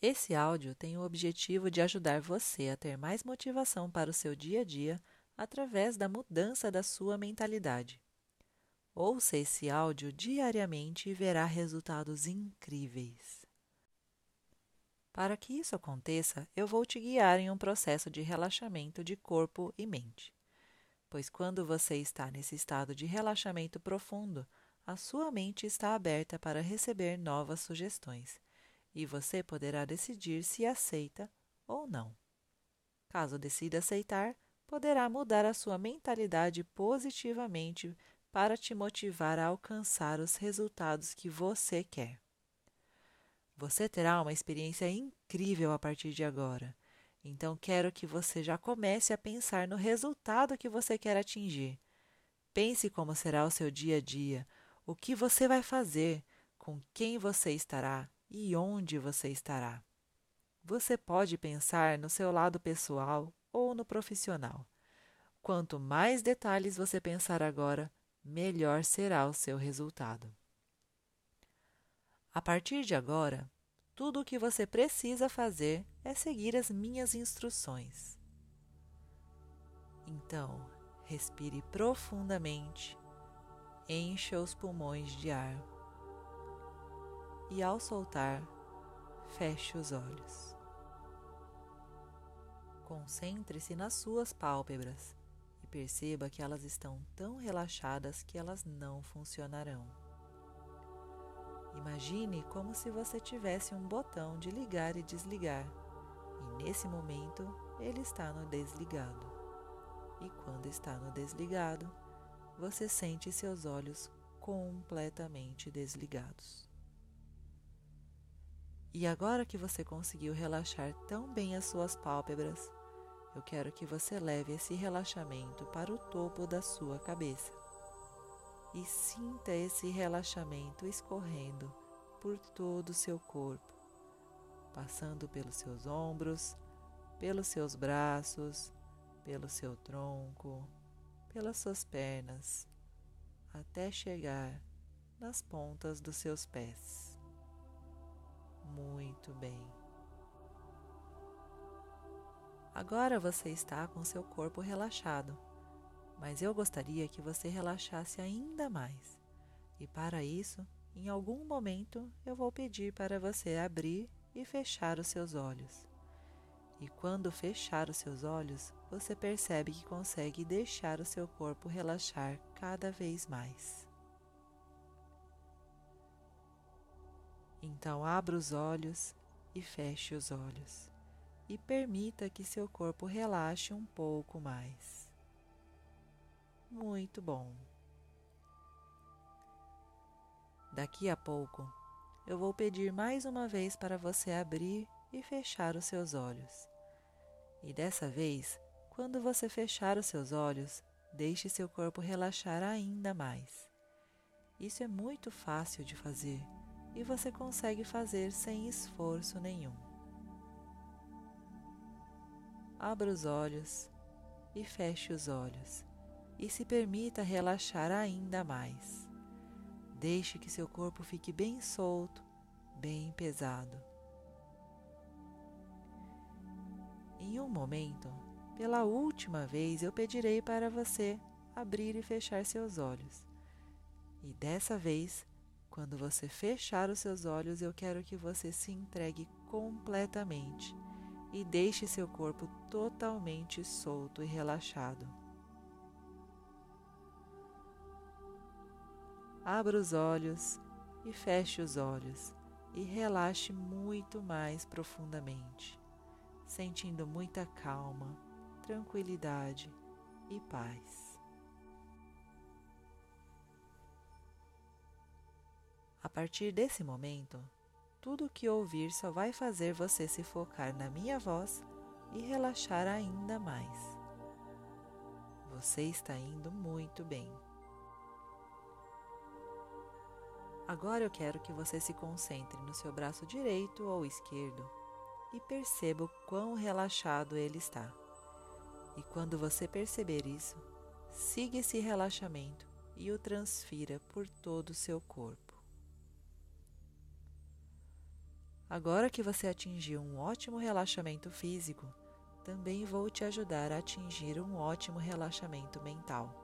Esse áudio tem o objetivo de ajudar você a ter mais motivação para o seu dia a dia através da mudança da sua mentalidade. Ouça esse áudio diariamente e verá resultados incríveis. Para que isso aconteça, eu vou te guiar em um processo de relaxamento de corpo e mente. Pois quando você está nesse estado de relaxamento profundo, a sua mente está aberta para receber novas sugestões e você poderá decidir se aceita ou não. Caso decida aceitar, poderá mudar a sua mentalidade positivamente para te motivar a alcançar os resultados que você quer. Você terá uma experiência incrível a partir de agora. Então, quero que você já comece a pensar no resultado que você quer atingir. Pense como será o seu dia a dia, o que você vai fazer, com quem você estará e onde você estará. Você pode pensar no seu lado pessoal ou no profissional. Quanto mais detalhes você pensar agora, melhor será o seu resultado. A partir de agora, tudo o que você precisa fazer é seguir as minhas instruções. Então, respire profundamente, encha os pulmões de ar e, ao soltar, feche os olhos. Concentre-se nas suas pálpebras e perceba que elas estão tão relaxadas que elas não funcionarão. Imagine como se você tivesse um botão de ligar e desligar, e nesse momento ele está no desligado. E quando está no desligado, você sente seus olhos completamente desligados. E agora que você conseguiu relaxar tão bem as suas pálpebras, eu quero que você leve esse relaxamento para o topo da sua cabeça e sinta esse relaxamento escorrendo por todo o seu corpo, passando pelos seus ombros, pelos seus braços, pelo seu tronco, pelas suas pernas, até chegar nas pontas dos seus pés. Muito bem. Agora você está com seu corpo relaxado, mas eu gostaria que você relaxasse ainda mais. E para isso, em algum momento, eu vou pedir para você abrir e fechar os seus olhos. E quando fechar os seus olhos, você percebe que consegue deixar o seu corpo relaxar cada vez mais. Então abra os olhos e feche os olhos e permita que seu corpo relaxe um pouco mais. Muito bom. Daqui a pouco eu vou pedir mais uma vez para você abrir e fechar os seus olhos. E dessa vez, quando você fechar os seus olhos, deixe seu corpo relaxar ainda mais. Isso é muito fácil de fazer e você consegue fazer sem esforço nenhum. Abra os olhos e feche os olhos e se permita relaxar ainda mais. Deixe que seu corpo fique bem solto, bem pesado. Em um momento, pela última vez, eu pedirei para você abrir e fechar seus olhos. E dessa vez, quando você fechar os seus olhos, eu quero que você se entregue completamente e deixe seu corpo totalmente solto e relaxado. Abra os olhos e feche os olhos e relaxe muito mais profundamente, sentindo muita calma, tranquilidade e paz. A partir desse momento, tudo o que ouvir só vai fazer você se focar na minha voz e relaxar ainda mais. Você está indo muito bem. Agora eu quero que você se concentre no seu braço direito ou esquerdo e perceba o quão relaxado ele está. E quando você perceber isso, siga esse relaxamento e o transfira por todo o seu corpo. Agora que você atingiu um ótimo relaxamento físico, também vou te ajudar a atingir um ótimo relaxamento mental.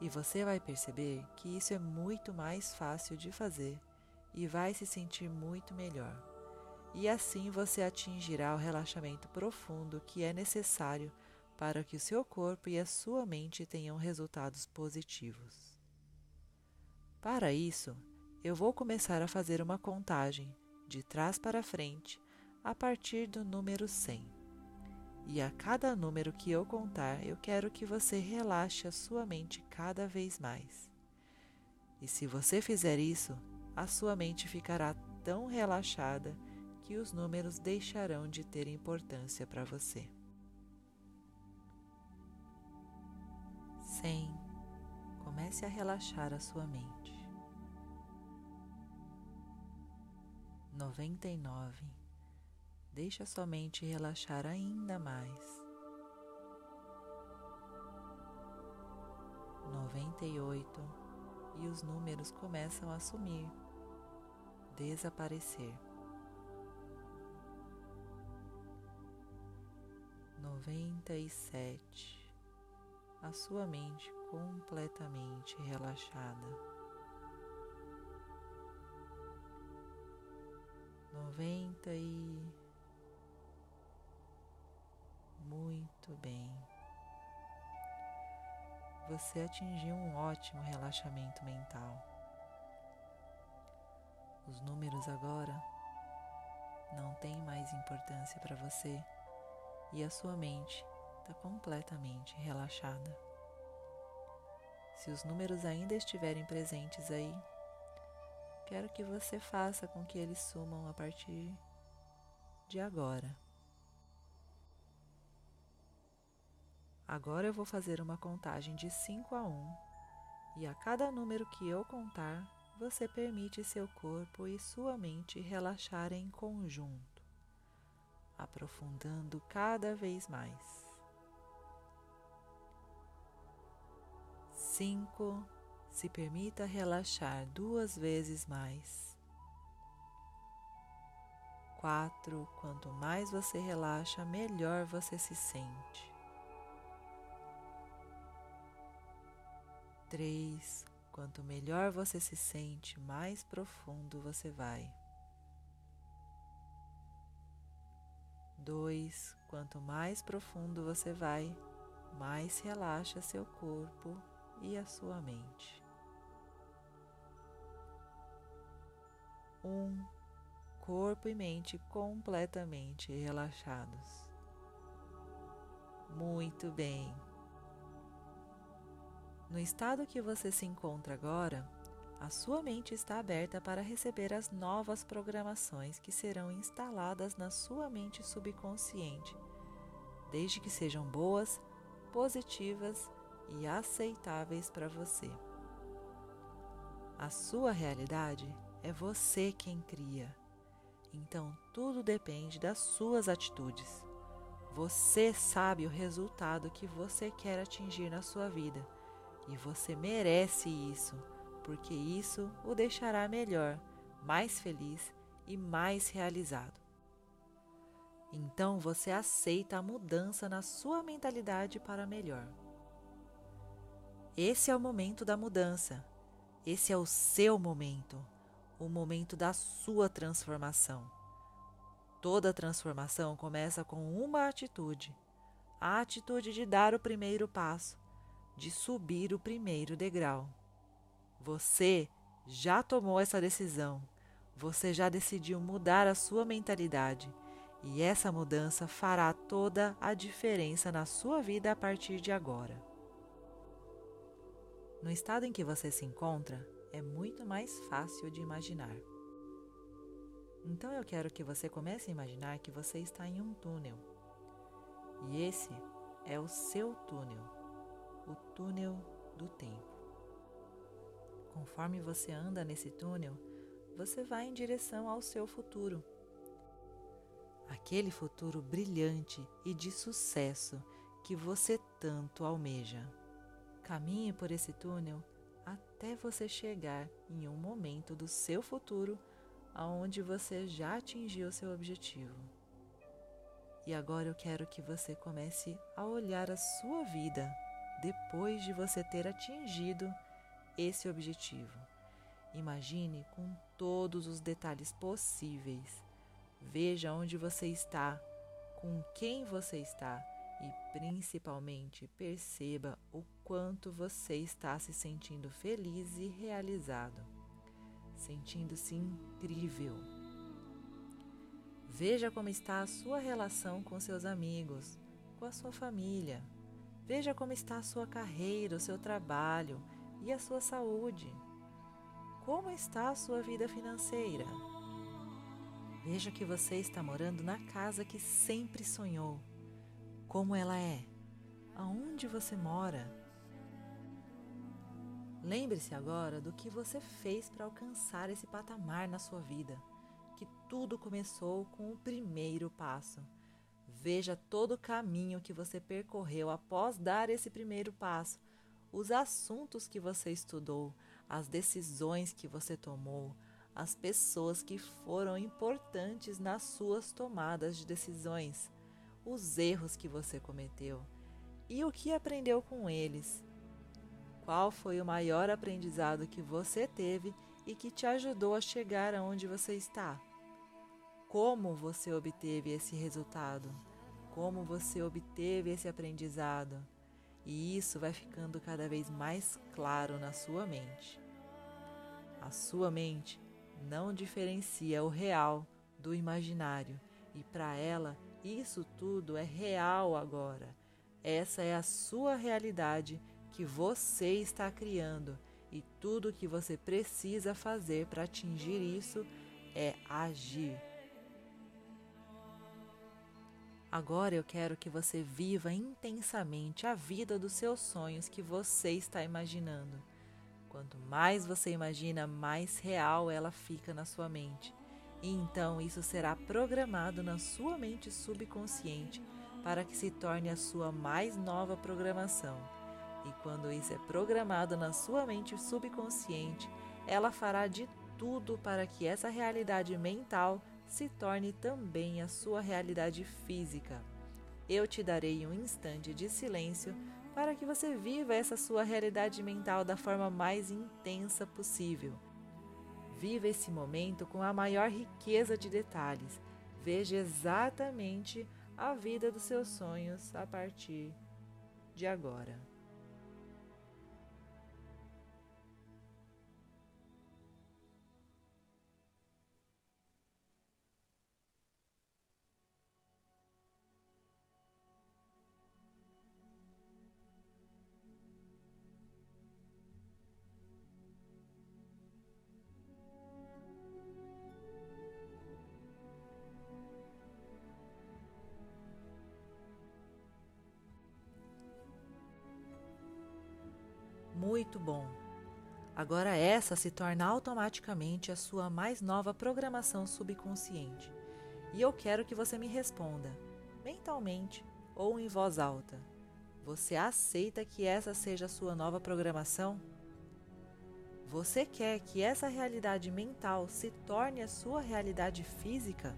E você vai perceber que isso é muito mais fácil de fazer e vai se sentir muito melhor. E assim você atingirá o relaxamento profundo que é necessário para que o seu corpo e a sua mente tenham resultados positivos. Para isso, eu vou começar a fazer uma contagem de trás para frente a partir do número 100. E a cada número que eu contar, eu quero que você relaxe a sua mente cada vez mais. E se você fizer isso, a sua mente ficará tão relaxada que os números deixarão de ter importância para você. 100. Comece a relaxar a sua mente. 99. Deixa sua mente relaxar ainda mais. 98 e os números começam a sumir, desaparecer. 97 a sua mente completamente relaxada. Noventa e muito bem. Você atingiu um ótimo relaxamento mental. Os números agora não têm mais importância para você e a sua mente está completamente relaxada. Se os números ainda estiverem presentes aí, quero que você faça com que eles sumam a partir de agora. Agora eu vou fazer uma contagem de 5 a 1 e a cada número que eu contar, você permite seu corpo e sua mente relaxarem em conjunto, aprofundando cada vez mais. cinco, se permita relaxar duas vezes mais. Quatro, quanto mais você relaxa, melhor você se sente. Três, quanto melhor você se sente, mais profundo você vai. Dois, quanto mais profundo você vai, mais relaxa seu corpo e a sua mente. Um corpo e mente completamente relaxados. Muito bem. No estado que você se encontra agora, a sua mente está aberta para receber as novas programações que serão instaladas na sua mente subconsciente, desde que sejam boas, positivas e aceitáveis para você. A sua realidade é você quem cria, então tudo depende das suas atitudes. Você sabe o resultado que você quer atingir na sua vida e você merece isso, porque isso o deixará melhor, mais feliz e mais realizado. Então você aceita a mudança na sua mentalidade para melhor. Esse é o momento da mudança. Esse é o seu momento, o momento da sua transformação. Toda transformação começa com uma atitude: a atitude de dar o primeiro passo, de subir o primeiro degrau. Você já tomou essa decisão, você já decidiu mudar a sua mentalidade e essa mudança fará toda a diferença na sua vida a partir de agora. No estado em que você se encontra, é muito mais fácil de imaginar. Então eu quero que você comece a imaginar que você está em um túnel. E esse é o seu túnel, o túnel do tempo. Conforme você anda nesse túnel, você vai em direção ao seu futuro. Aquele futuro brilhante e de sucesso que você tanto almeja. Caminhe por esse túnel até você chegar em um momento do seu futuro aonde você já atingiu seu objetivo. E agora eu quero que você comece a olhar a sua vida depois de você ter atingido esse objetivo. Imagine com todos os detalhes possíveis. Veja onde você está, com quem você está e principalmente perceba o quanto você está se sentindo feliz e realizado, sentindo-se incrível. Veja como está a sua relação com seus amigos, com a sua família. Veja como está a sua carreira, o seu trabalho e a sua saúde. Como está a sua vida financeira? Veja que você está morando na casa que sempre sonhou. Como ela é? Aonde você mora? Lembre-se agora do que você fez para alcançar esse patamar na sua vida, que tudo começou com o primeiro passo. Veja todo o caminho que você percorreu após dar esse primeiro passo, os assuntos que você estudou, as decisões que você tomou, as pessoas que foram importantes nas suas tomadas de decisões, os erros que você cometeu e o que aprendeu com eles. Qual foi o maior aprendizado que você teve e que te ajudou a chegar aonde você está? Como você obteve esse resultado? Como você obteve esse aprendizado? e isso vai ficando cada vez mais claro na sua mente. A sua mente não diferencia o real do imaginário e para ela isso tudo é real agora. Essa é a sua realidade que você está criando e tudo que você precisa fazer para atingir isso é agir. Agora eu quero que você viva intensamente a vida dos seus sonhos que você está imaginando. Quanto mais você imagina, mais real ela fica na sua mente. E então isso será programado na sua mente subconsciente para que se torne a sua mais nova programação. E quando isso é programado na sua mente subconsciente, ela fará de tudo para que essa realidade mental se torne também a sua realidade física. Eu te darei um instante de silêncio para que você viva essa sua realidade mental da forma mais intensa possível. Viva esse momento com a maior riqueza de detalhes. Veja exatamente a vida dos seus sonhos a partir de agora. Muito bom. Agora essa se torna automaticamente a sua mais nova programação subconsciente. E eu quero que você me responda, mentalmente ou em voz alta. Você aceita que essa seja a sua nova programação? Você quer que essa realidade mental se torne a sua realidade física?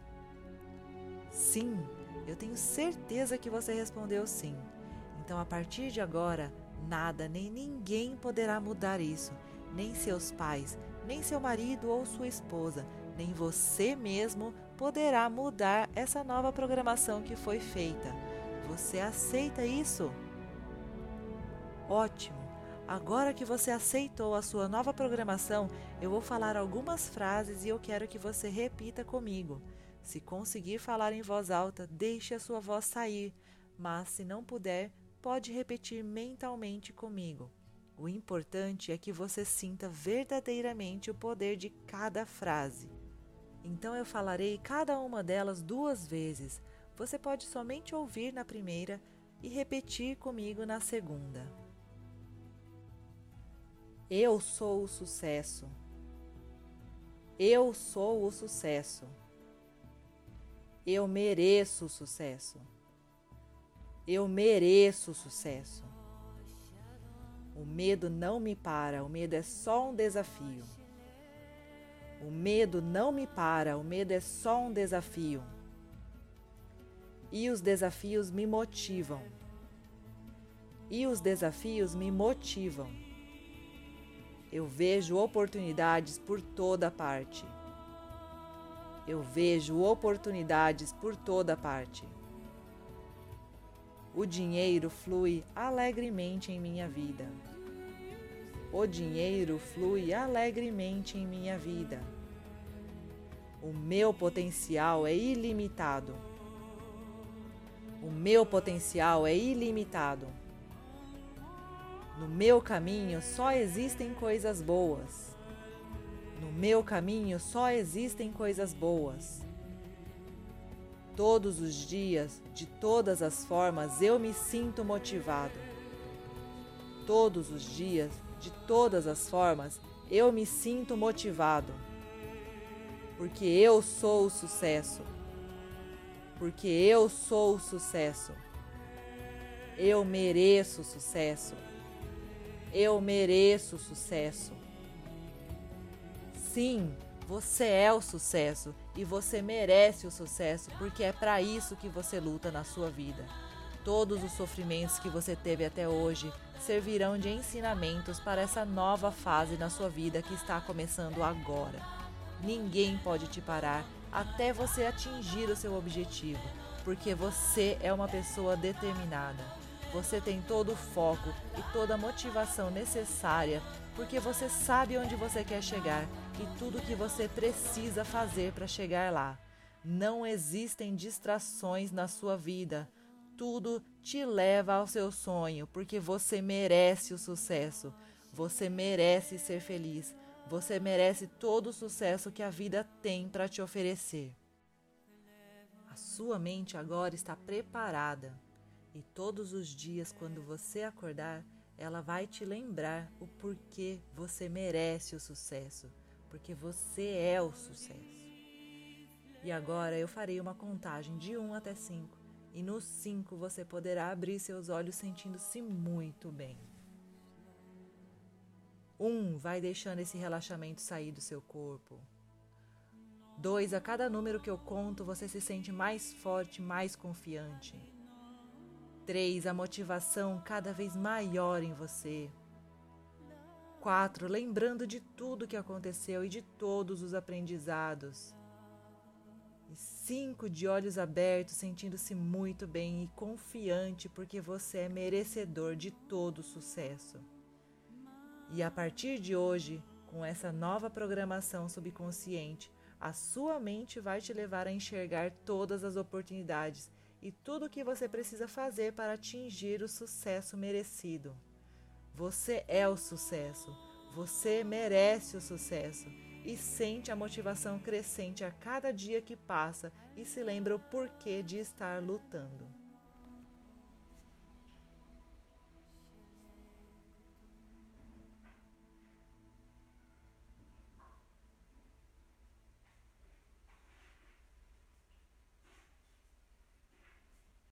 Sim, eu tenho certeza que você respondeu sim. Então, a partir de agora, Nada nem ninguém poderá mudar isso, nem seus pais, nem seu marido ou sua esposa, nem você mesmo poderá mudar essa nova programação que foi feita. Você aceita isso? Ótimo! Agora que você aceitou a sua nova programação, eu vou falar algumas frases e eu quero que você repita comigo. Se conseguir falar em voz alta, deixe a sua voz sair, mas se não puder, pode repetir mentalmente comigo. O importante é que você sinta verdadeiramente o poder de cada frase. Então eu falarei cada uma delas duas vezes. Você pode somente ouvir na primeira e repetir comigo na segunda. Eu sou o sucesso. Eu sou o sucesso. Eu mereço o sucesso. Eu mereço sucesso. O medo não me para, o medo é só um desafio. O medo não me para, o medo é só um desafio. E os desafios me motivam. E os desafios me motivam. Eu vejo oportunidades por toda parte. Eu vejo oportunidades por toda parte. O dinheiro flui alegremente em minha vida. O dinheiro flui alegremente em minha vida. O meu potencial é ilimitado. O meu potencial é ilimitado. No meu caminho só existem coisas boas. No meu caminho só existem coisas boas. Todos os dias, de todas as formas, eu me sinto motivado. Todos os dias, de todas as formas, eu me sinto motivado. Porque eu sou o sucesso. Porque eu sou o sucesso. Eu mereço sucesso. Eu mereço sucesso. Sim, você é o sucesso e você merece o sucesso porque é para isso que você luta na sua vida. Todos os sofrimentos que você teve até hoje servirão de ensinamentos para essa nova fase na sua vida que está começando agora. Ninguém pode te parar até você atingir o seu objetivo, porque você é uma pessoa determinada. Você tem todo o foco e toda a motivação necessária, porque você sabe onde você quer chegar e tudo o que você precisa fazer para chegar lá. Não existem distrações na sua vida tudo te leva ao seu sonho, porque você merece o sucesso. Você merece ser feliz. Você merece todo o sucesso que a vida tem para te oferecer. A sua mente agora está preparada e todos os dias, quando você acordar, ela vai te lembrar o porquê você merece o sucesso, porque você é o sucesso. E agora eu farei uma contagem de 1 até 5 e no 5 você poderá abrir seus olhos sentindo-se muito bem. 1. Um, vai deixando esse relaxamento sair do seu corpo. 2. A cada número que eu conto, você se sente mais forte, mais confiante. 3. A motivação cada vez maior em você. 4. Lembrando de tudo que aconteceu e de todos os aprendizados. E cinco de olhos abertos, sentindo-se muito bem e confiante, porque você é merecedor de todo sucesso. E a partir de hoje, com essa nova programação subconsciente, a sua mente vai te levar a enxergar todas as oportunidades e tudo o que você precisa fazer para atingir o sucesso merecido. Você é o sucesso. Você merece o sucesso e sente a motivação crescente a cada dia que passa e se lembra o porquê de estar lutando.